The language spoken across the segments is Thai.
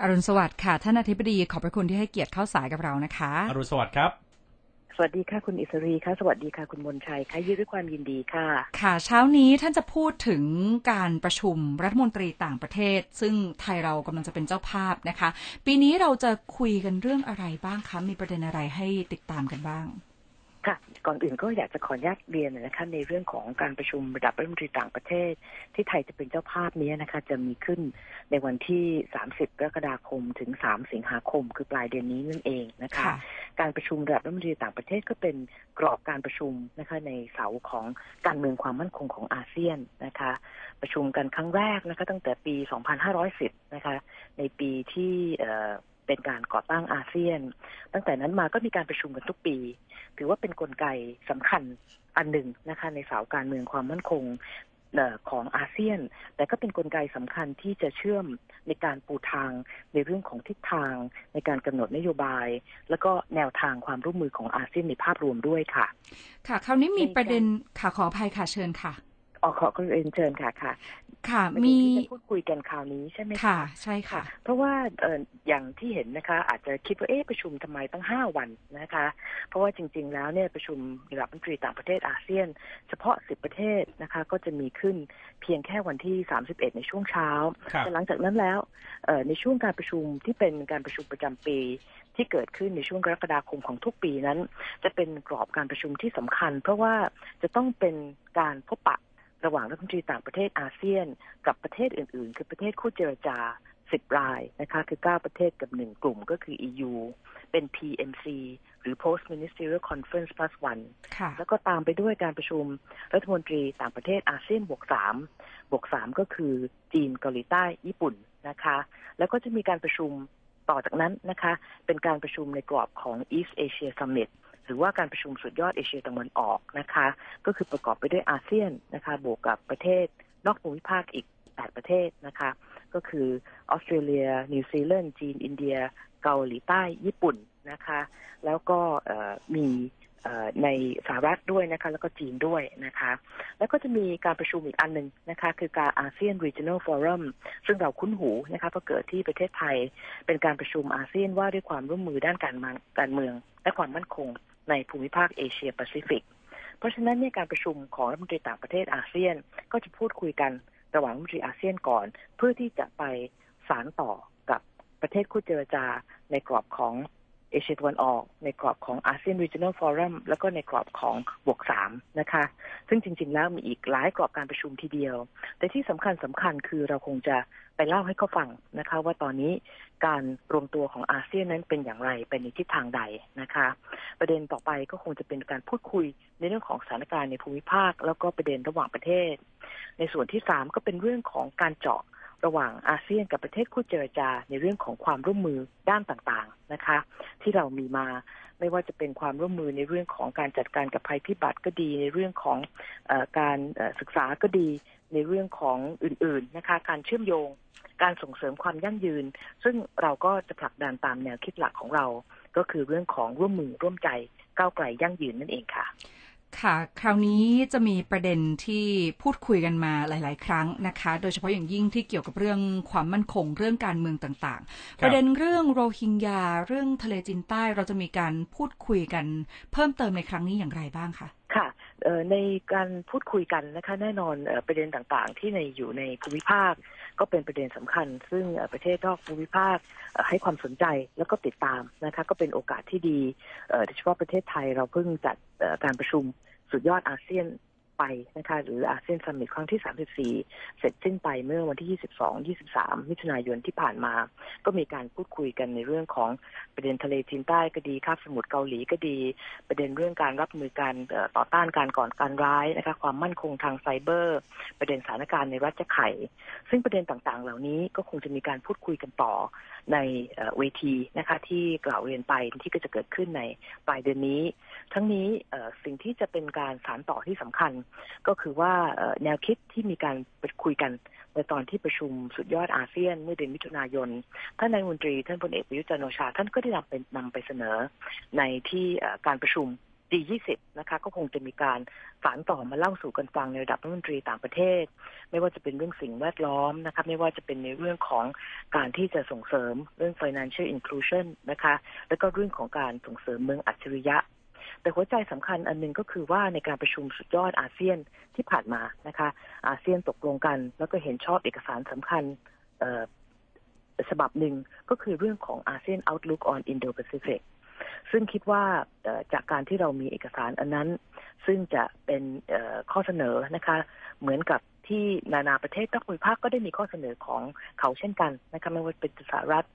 อรุณสวัสดิ์ค่ะ ท่านอธิบดีขอบพระคุณที่ให้เกียรติเข้าสายกับเรานะคะ อรุณสวัสดิ์ครับ สวัสดีค่ะคุณอิสรีค่ะ สวัสดีค่ะคุณมนชัยค่ะยืดด้วยความยินดีค่ะ ค่ะ เช้านี้ท่านจะพูดถึงการประชุมรัฐมนตรีต่างประเทศ ซึ่งไทยเรากำลังจะเป็นเจ้าภาพนะคะ ปีนี้เราจะคุยกันเรื่องอะไรบ้างคะมีประเด็นอะไรให้ติดตามกันบ้าง ค่ะก่อนอื่นก็อยากจะขออนุญาตเรียนนะคะในเรื่องของการประชุมระดับรัฐมนตรีต่างประเทศ ที่ไทยจะเป็นเจ้าภาพนี้นะคะ จะมีขึ้นในวันที่ 30 กรกฎาคมถึง 3 สิงหาคม คือปลายเดือนนี้นั่นเองนะคะค่ะการประชุมระดับรัฐมนตรีต่างประเทศก็เป็นกรอบการประชุมนะคะในเสาของการเมืองความมั่นคงของอาเซียนนะคะ ประชุมกันครั้งแรกนะคะตั้งแต่ปี 2510 นะคะ ในปีที่ เอ่อเป็นการก่อตั้งอาเซียน ตั้งแต่นั้นมาก็มีการประชุมกันทุกปี ถือว่าเป็นนกลไกสำคัญอันหนึ่งนะคะในเสาการเมืองความมั่นคงเอ่อของอาเซียน แต่ก็เป็นนกลไกสำคัญที่จะเชื่อมในการปูทางในเรื่องของทิศทาง ในการกำหนดนโยบาย แล้วก็แนวทางความร่วมมือของอาเซียนในภาพรวมด้วยค่ะ ค่ะ คราวนี้มีประเด็นค่ะขออภัยค่ะเชิญค่ะ ออขอคุณเรียนเชิญค่ะค่ะ ค่ะประเด็นมีที่จะพูดคุยกันคราวนี้ใช่ไหมค่ะใช่ค่ะค่ะ เพราะว่าเอ่ออย่างที่เห็นนะคะ อาจจะคิดว่าเอ๊ะประชุมทำไมตั้งห้าวันนะคะ เพราะว่าจริง ๆ แล้วเนี่ยประชุมระดับรัฐมนตรีต่างประเทศอาเซียน เฉพาะสิบประเทศนะคะ ก็จะมีขึ้นเพียงแค่วันที่31ในช่วงเช้าครับแต่หลังจากนั้นแล้วเอ่อในช่วงการประชุมที่เป็นการประชุมประจำปีที่เกิดขึ้นในช่วงกรกฎาคมของทุกปีนั้น จะเป็นกรอบการประชุมที่สำคัญ เพราะว่าจะต้องเป็นการพบปะ ระหว่างรัฐมนตรีต่างประเทศอาเซียน กับประเทศอื่น ๆ คือประเทศคู่เจรจา 10 รายนะคะคือ 9 ประเทศกับ 1 กลุ่มก็คือ EU เป็น PMC หรือ Post Ministerial Conference plus one ค่ะแล้วก็ตามไปด้วยการประชุมรัฐมนตรีต่างประเทศอาเซียนบวกสามบวกสามก็คือจีนเกาหลีใต้ญี่ปุ่นนะคะ แล้วก็จะมีการประชุมต่อจากนั้นนะคะ เป็นการประชุมในกรอบของ East Asia Summit หรือว่าการประชุมสุดยอดเอเชียตะวันออกนะคะ ก็คือประกอบไปด้วยอาเซียนนะคะ บวกกับประเทศ นอกภูมิภาคอีก 8 ประเทศนะคะ ก็คือออสเตรเลีย นิวซีแลนด์จีน อินเดีย เกาหลีใต้ ญี่ปุ่นนะคะ แล้วก็มีในสหรัฐด้วยนะคะ แล้วก็จีนด้วยนะคะ แล้วก็จะมีการประชุมอีกอันหนึ่งนะคะ คือการอาเซียน Regional Forum ซึ่งเราคุ้นหูนะคะเพราะเกิดที่ประเทศไทย เป็นการประชุมอาเซียนว่าด้วยความร่วมมือด้านการการเมืองและความมั่นคง ในภูมิภาคเอเชียแปซิฟิก เพราะฉะนั้นเนี่ยการประชุมของรัฐมนตรีต่างประเทศอาเซียน ก็จะพูดคุยกันระหว่างรัฐมนตรีอาเซียนก่อน เพื่อที่จะไปสารต่อกับประเทศคู่เจรจาในกรอบของ เอเชียตะวันออก ในกรอบของอาเซียน Regional Forum แล้วก็ในกรอบของบวกสามนะคะ ซึ่งจริง ๆ แล้วมีอีกหลายกรอบการประชุมทีเดียว แต่ที่สำคัญสำคัญคือเราคงจะไปเล่าให้เขาฟังนะคะ ว่าตอนนี้การรวมตัวของอาเซียนนั้นเป็นอย่างไรเป็นในทิศทางใดนะคะ ประเด็นต่อไปก็คงจะเป็นการพูดคุยในเรื่องของสถานการณ์ในภูมิภาค แล้วก็ประเด็นระหว่างประเทศ ในส่วนที่สามก็เป็นเรื่องของการเจาะ ระหว่างอาเซียนกับประเทศคู่เจรจาในเรื่องของความร่วมมือด้านต่างๆนะคะ ที่เรามีมาไม่ว่าจะเป็นความร่วมมือในเรื่องของการจัดการกับภัยพิบัติก็ดี ในเรื่องของอการศึกษาก็ดี ในเรื่องของอื่นๆนะคะ การเชื่อมโยง การส่งเสริมความยั่งยืน ซึ่งเราก็จะผลักดันตามแนวคิดหลักของเรา ก็คือเรื่องของร่วมมือร่วมใจก้าวไกลยั่งยืนนั่นเองค่ะ ค่ะ คราวนี้จะมีประเด็นที่พูดคุยกันมาหลาย ๆ ครั้งนะคะ โดยเฉพาะอย่างยิ่งที่เกี่ยวกับเรื่องความมั่นคงเรื่องการเมืองต่าง ๆ ประเด็นเรื่องโรฮิงญาเรื่องทะเลจีนใต้เราจะมีการพูดคุยกันเพิ่มเติมในครั้งนี้อย่างไรบ้างคะค่ะเอ่อ ในการพูดคุยกันนะคะแน่นอนประเด็นต่างๆ ที่ในอยู่ในภูมิภาค ก็เป็นประเด็นสำคัญ ซึ่งประเทศนอกภูมิภาคให้ความสนใจแล้วก็ติดตามนะคะก็เป็นโอกาสที่ดีโดยเฉพาะประเทศไทยเราเพิ่งจัดการประชุมสุดยอดอาเซียน ไปนะคะหรืออาเซียนซัมมิตครั้งที่ 34 เสร็จสิ้นไปเมื่อวันที่ 22 23 มิถุนายนที่ผ่านมา ก็มีการพูดคุยกันในเรื่องของประเด็นทะเลจีนใต้ก็ดีคาบสมุทรเกาหลีก็ดี ประเด็นเรื่องการรับมือการต่อต้านการก่อการร้ายนะคะความมั่นคงทางไซเบอร์ ประเด็นสถานการณ์ในรัฐไข่ ซึ่งประเด็นต่างๆ เหล่านี้ก็คงจะมีการพูดคุยกันต่อในเวทีนะคะที่กล่าวเรียนไปที่ก็จะเกิดขึ้นในปลายเดือนนี้ ทั้งนี้สิ่งที่จะเป็นการสานต่อที่สำคัญก็คือว่าแนวคิดที่มีการไปคุยกันในตอนที่ประชุมสุดยอดอาเซียนเมื่อเดือนมิถุนายน ท่านนายมนตรี ท่านพลเอกประยุทธ์จันโอชา ท่านก็ได้นำเป็นำไปเสนอในที่การประชุม G20 นะคะก็คงจะมีการสารต่อมาเล่าสู่กันฟังในระดับรัฐมนตรีต่างประเทศ ไม่ว่าจะเป็นเรื่องสิ่งแวดล้อมนะคะไม่ว่าจะเป็นในเรื่องของการที่จะส่งเสริมเรื่อง financial inclusion นะคะแล้วก็เรื่องของการส่งเสริมเมืองอัจฉริยะ แต่หัวใจสำคัญอันนึงก็คือว่าในการประชุมสุดยอดอาเซียนที่ผ่านมานะคะ อาเซียนตกลงกัน แล้วก็เห็นชอบเอกสารสำคัญฉบับหนึ่งก็คือเรื่องของอาเซียน Outlook on Indo-Pacific ซึ่งคิดว่าจากการที่เรามีเอกสารอันนั้น ซึ่งจะเป็นข้อเสนอนะคะ เหมือนกับ ที่นานาประเทศทั้งภูมิภาคก็ได้มีข้อเสนอของเขาเช่นกันนะคะไม่ว่าเป็นสหรัฐ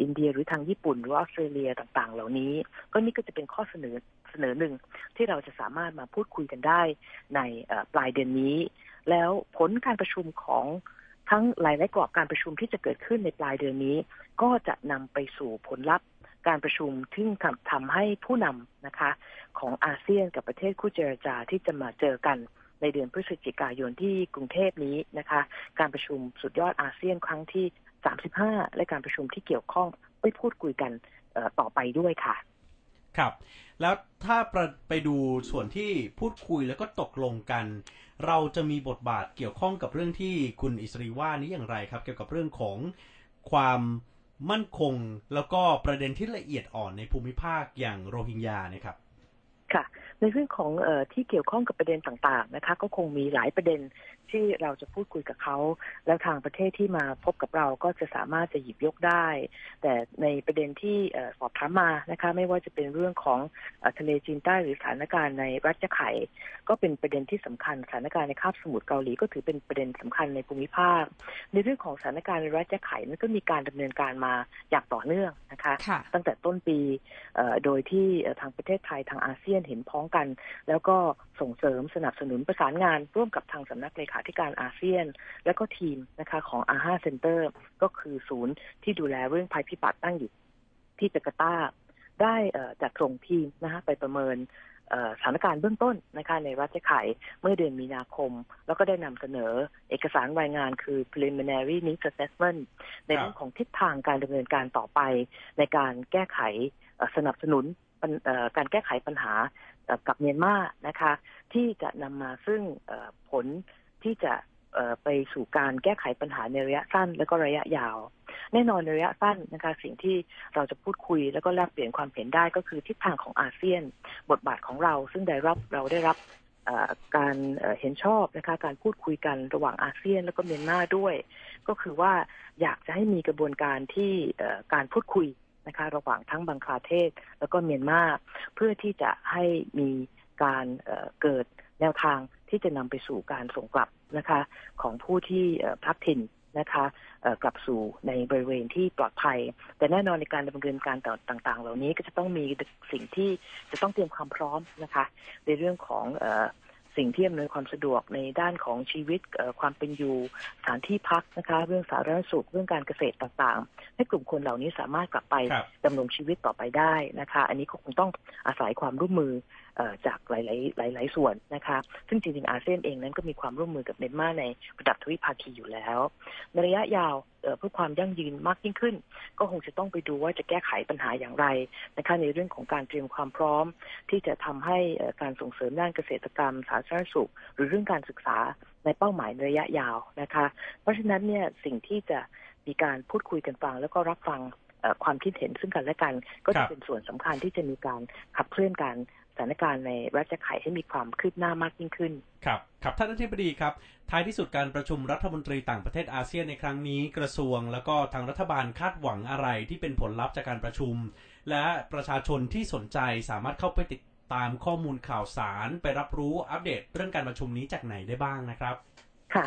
อินเดียหรือทางญี่ปุ่นหรือออสเตรเลียต่าง ๆ เหล่านี้ ก็นี่ก็จะเป็นข้อเสนอเสนอหนึ่งที่เราจะสามารถมาพูดคุยกันได้ในปลายเดือนนี้ แล้วผลการประชุมของทั้งหลายและกรอบการประชุมที่จะเกิดขึ้นในปลายเดือนนี้ ก็จะนำไปสู่ผลลัพธ์การประชุมที่ทำให้ผู้นำนะคะ ของอาเซียนกับประเทศคู่เจรจาที่จะมาเจอกัน ในเดือนพฤศจิกายนที่กรุงเทพนี้นะคะ การประชุมสุดยอดอาเซียนครั้งที่ 35 และการประชุมที่เกี่ยวข้องไปพูดคุยกันต่อไปด้วยค่ะ ครับ แล้วถ้าไปดูส่วนที่พูดคุยแล้วก็ตกลงกัน เราจะมีบทบาทเกี่ยวข้องกับเรื่องที่คุณอิสรีว่านี้อย่างไรครับ เกี่ยวกับเรื่องของความมั่นคง แล้วก็ประเด็นที่ละเอียดอ่อนในภูมิภาคอย่างโรฮิงญาเนี่ยครับ ค่ะ ในเรื่องของออที่เกี่ยวข้องกับประเด็นต่างๆนะคะ ก็คงมีหลายประเด็นที่เราจะพูดคุยกับเขา แล้วทางประเทศที่มาพบกับเราก็จะสามารถจะหยิบยกได้ แต่ในประเด็นที่สอบถามมานะคะ ไม่ว่าจะเป็นเรื่องของทะเลจีนใต้หรือสถานการณ์ในรัชไข่ก็เป็นประเด็นที่สำคัญสถานการณ์ในคาบสมุทรเกาหลีก็ถือเป็นประเด็นสำคัญในภูมิภาค ในเรื่องของสถานการณ์ในรัฐยะไข่นั้นก็มีการดำเนินการมาอย่างต่อเนื่องนะคะ ตั้งแต่ต้นปีโดยที่ทางประเทศไทยทางอาเซียนเห็นพ้องกัน แล้วก็ส่งเสริมสนับสนุนประสานงาน ร่วมกับทางสำนักเลขาธิการอาเซียน และก็ทีมนะคะของ AHA Centre ก็คือศูนย์ที่ดูแลเรื่องภัยพิบัติตั้งอยู่ที่จาการ์ตา ได้จัดส่งทีมนะคะไปประเมินสถานการณ์เบื้องต้นนะคะในรัฐไข่เมื่อเดือนมีนาคม แล้วก็ได้นำเสนอเอกสารรายงานคือ preliminary needs assessment ในเรื่องของทิศทางการดำเนินการต่อไป ในการแก้ไขสนับสนุนการแก้ไขปัญหา กับเมียนมานะคะ ที่จะนำมาซึ่งผลที่จะไปสู่การแก้ไขปัญหาในระยะสั้น และก็ระยะยาว แน่นอนในระยะสั้นนะคะสิ่งที่เราจะพูดคุยแล้วก็แลกเปลี่ยนความเห็นได้ก็คือทิศทางของอาเซียน บทบาทของเราซึ่งได้รับเราได้รับการเห็นชอบนะคะการพูดคุยกันระหว่างอาเซียนแล้วก็เมียนมาด้วย ก็คือว่าอยากจะให้มีกระบวนการที่การพูดคุย นะคะระหว่างทั้งบังคลาเทศ แล้วก็เมียนมาเพื่อที่จะให้มีการเกิดแนวทางที่จะนำไปสู่การส่งกลับนะคะของผู้ที่พักถิ่นนะคะกลับสู่ในบริเวณที่ปลอดภัย แต่แน่นอนในการดำเนินการต่าง ๆ เหล่านี้ก็จะต้องมีสิ่งที่จะต้องเตรียมความพร้อมนะคะ ในเรื่องของ สิ่งที่อำนวยความสะดวกในด้านของชีวิตความเป็นอยู่สถานที่พักนะคะ เรื่องสาธารณสุขเรื่องการเกษตรต่างๆ ให้กลุ่มคนเหล่านี้สามารถกลับไปดำรงชีวิตต่อไปได้นะคะ อันนี้ก็คงต้องอาศัยความร่วมมือ จากหลาย ๆ หลาย ๆ ส่วนนะคะ ซึ่งจริง ๆ อาเซียนเองนั้นก็มีความร่วมมือกับเมียนมาในระดับทวิภาคีอยู่แล้ว ในระยะยาวเพื่อความยั่งยืนมากยิ่งขึ้น ก็คงจะต้องไปดูว่าจะแก้ไขปัญหาอย่างไรนะคะในเรื่องของการเตรียมความพร้อม ที่จะทำให้การส่งเสริมด้านเกษตรกรรม สาธารณสุข หรือเรื่องการศึกษาในเป้าหมายระยะยาวนะคะ เพราะฉะนั้นเนี่ยสิ่งที่จะมีการพูดคุยกันฟัง แล้วก็รับฟังความคิดเห็นซึ่งกันและกัน ก็จะเป็นส่วนสำคัญที่จะมีการขับเคลื่อนการ สถานการณ์ในรัชไข่ให้มีความคืบหน้ามากยิ่งขึ้น ครับ ครับท่านอธิบดีครับ ท้ายที่สุดการประชุมรัฐมนตรีต่างประเทศอาเซียนในครั้งนี้กระทรวง แล้วก็ทางรัฐบาลคาดหวังอะไรที่เป็นผลลัพธ์จากการประชุม และประชาชนที่สนใจสามารถเข้าไปติดตามข้อมูลข่าวสาร ไปรับรู้อัปเดตเรื่องการประชุมนี้จากไหนได้บ้างนะครับ ค่ะ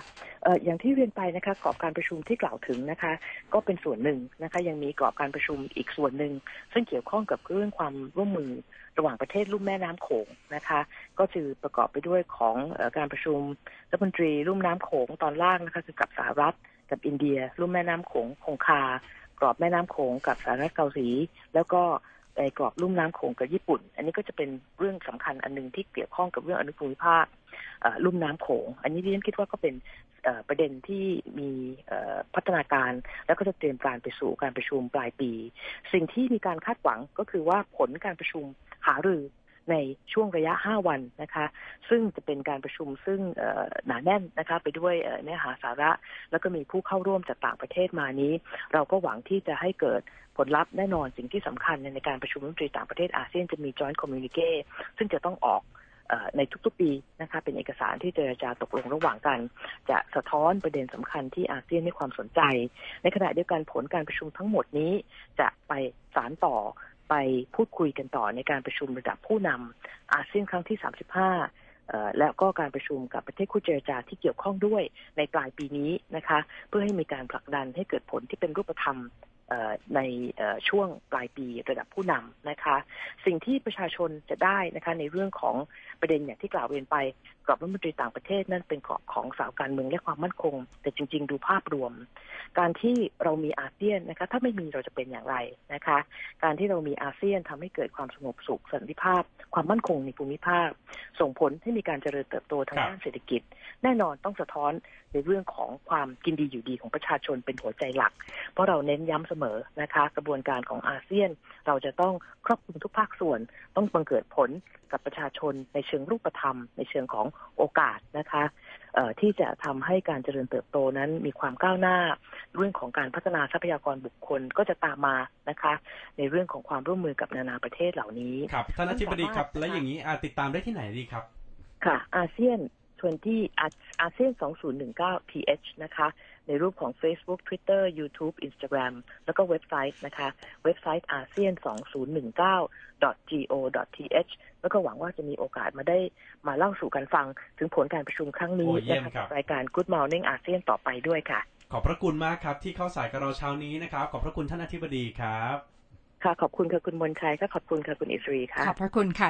อย่างที่เรียนไปนะคะกรอบการประชุมที่กล่าวถึงนะคะ ก็เป็นส่วนหนึ่งนะคะ ยังมีกรอบการประชุมอีกส่วนหนึ่ง ซึ่งเกี่ยวข้องกับเรื่องความร่วมมือระหว่างประเทศลุ่มแม่น้ำโขงนะคะ ก็จะประกอบไปด้วยของการประชุมรัฐมนตรีลุ่มน้ำโขงตอนล่างนะคะคือกับสหรัฐกับอินเดียลุ่มแม่น้ำโขงคงคากรอบแม่น้ำโขงกับสหรัฐเกาหลีแล้วก็ในกรอบลุ่มน้ำโขงกับญี่ปุ่น อันนี้ก็จะเป็นเรื่องสำคัญอันนึงที่เกี่ยวข้องกับเรื่องอนุภูมิภาค ลุ่มน้ำโขง อันนี้ดิฉันคิดว่าก็เป็นประเด็นที่มีพัฒนาการ แล้วก็จะเตรียมการไปสู่การประชุมปลายปี สิ่งที่มีการคาดหวังก็คือว่าผลการประชุมหารือในช่วงระยะ 5 วันนะคะ ซึ่งจะเป็นการประชุมซึ่งหนาแน่นนะคะไปด้วยเนื้อหาสาระ แล้วก็มีผู้เข้าร่วมจากต่างประเทศมานี้ เราก็หวังที่จะให้เกิดผลลัพธ์แน่นอนสิ่งที่สำคัญในการประชุมรัฐมนตรีต่างประเทศอาเซียนจะมี joint communique ซึ่งจะต้องออก ในทุกๆปีนะคะเป็นเอกสารที่เจรจาตกลงระหว่างกัน จะสะท้อนประเด็นสำคัญที่อาเซียนให้ความสนใจ ในขณะเดียวกันผลการประชุมทั้งหมดนี้จะไปสารต่อไปพูดคุยกันต่อในการประชุมระดับผู้นำอาเซียนครั้งที่ 35 แล้วก็การประชุมกับประเทศคู่เจรจาที่เกี่ยวข้องด้วยในปลายปีนี้นะคะ เพื่อให้มีการผลักดันให้เกิดผลที่เป็นรูปธรรม ในช่วงปลายปีระดับผู้นำนะคะ สิ่งที่ประชาชนจะได้นะคะในเรื่องของประเด็นอย่างที่กล่าวเรียนไปกับรัฐมนตรีต่างประเทศนั่นเป็นของของสาวการเมืองและความมั่นคง แต่จริง ๆ ดูภาพรวม การที่เรามีอาเซียนนะคะ ถ้าไม่มีเราจะเป็นอย่างไรนะคะ การที่เรามีอาเซียนทำให้เกิดความสงบสุขสันติภาพ ความมั่นคงในภูมิภาค ส่งผลให้มีการเจริญเติบโตทางด้านเศรษฐกิจ แน่นอนต้องสะท้อนในเรื่องของความกินดีอยู่ดีของประชาชนเป็นหัวใจหลัก เพราะเราเน้นย้ำเสมอนะคะ กระบวนการของอาเซียน เราจะต้องครอบคลุมทุกภาคส่วน ต้องบังเกิดผลกับประชาชนในเชิงรูปธรรม ในเชิงของโอกาสนะคะที่จะทำให้การเจริญเติบโตนั้นมีความก้าวหน้า เรื่องของการพัฒนาทรัพยากรบุคคลก็จะตามมานะคะ ในเรื่องของความร่วมมือกับนานาประเทศเหล่านี้ ครับท่านอธิบดีครับ และอย่างนี้ติดตามได้ที่ไหนดีครับ ค่ะ อาเซียน 20อาเซียน2019 th นะคะ ในรูปของ Facebook Twitter YouTube Instagram แล้วก็เว็บไซต์นะคะ เว็บไซต์อาเซียน2019 go.th แล้วก็หวังว่าจะมีโอกาสมาได้มาเล่าสู่กันฟังถึงผลการประชุมครั้งนี้นะคะรายการ Good Morning อาเซียนต่อไปด้วยค่ะ ขอบพระคุณมากครับที่เข้าสายกับเราเช้านี้นะครับ ขอบพระคุณท่านอธิบดีครับ ค่ะ ขอบคุณค่ะคุณมนชัยก็ขอบคุณค่ะคุณอิสรีค่ะ ขอบพระคุณค่ะ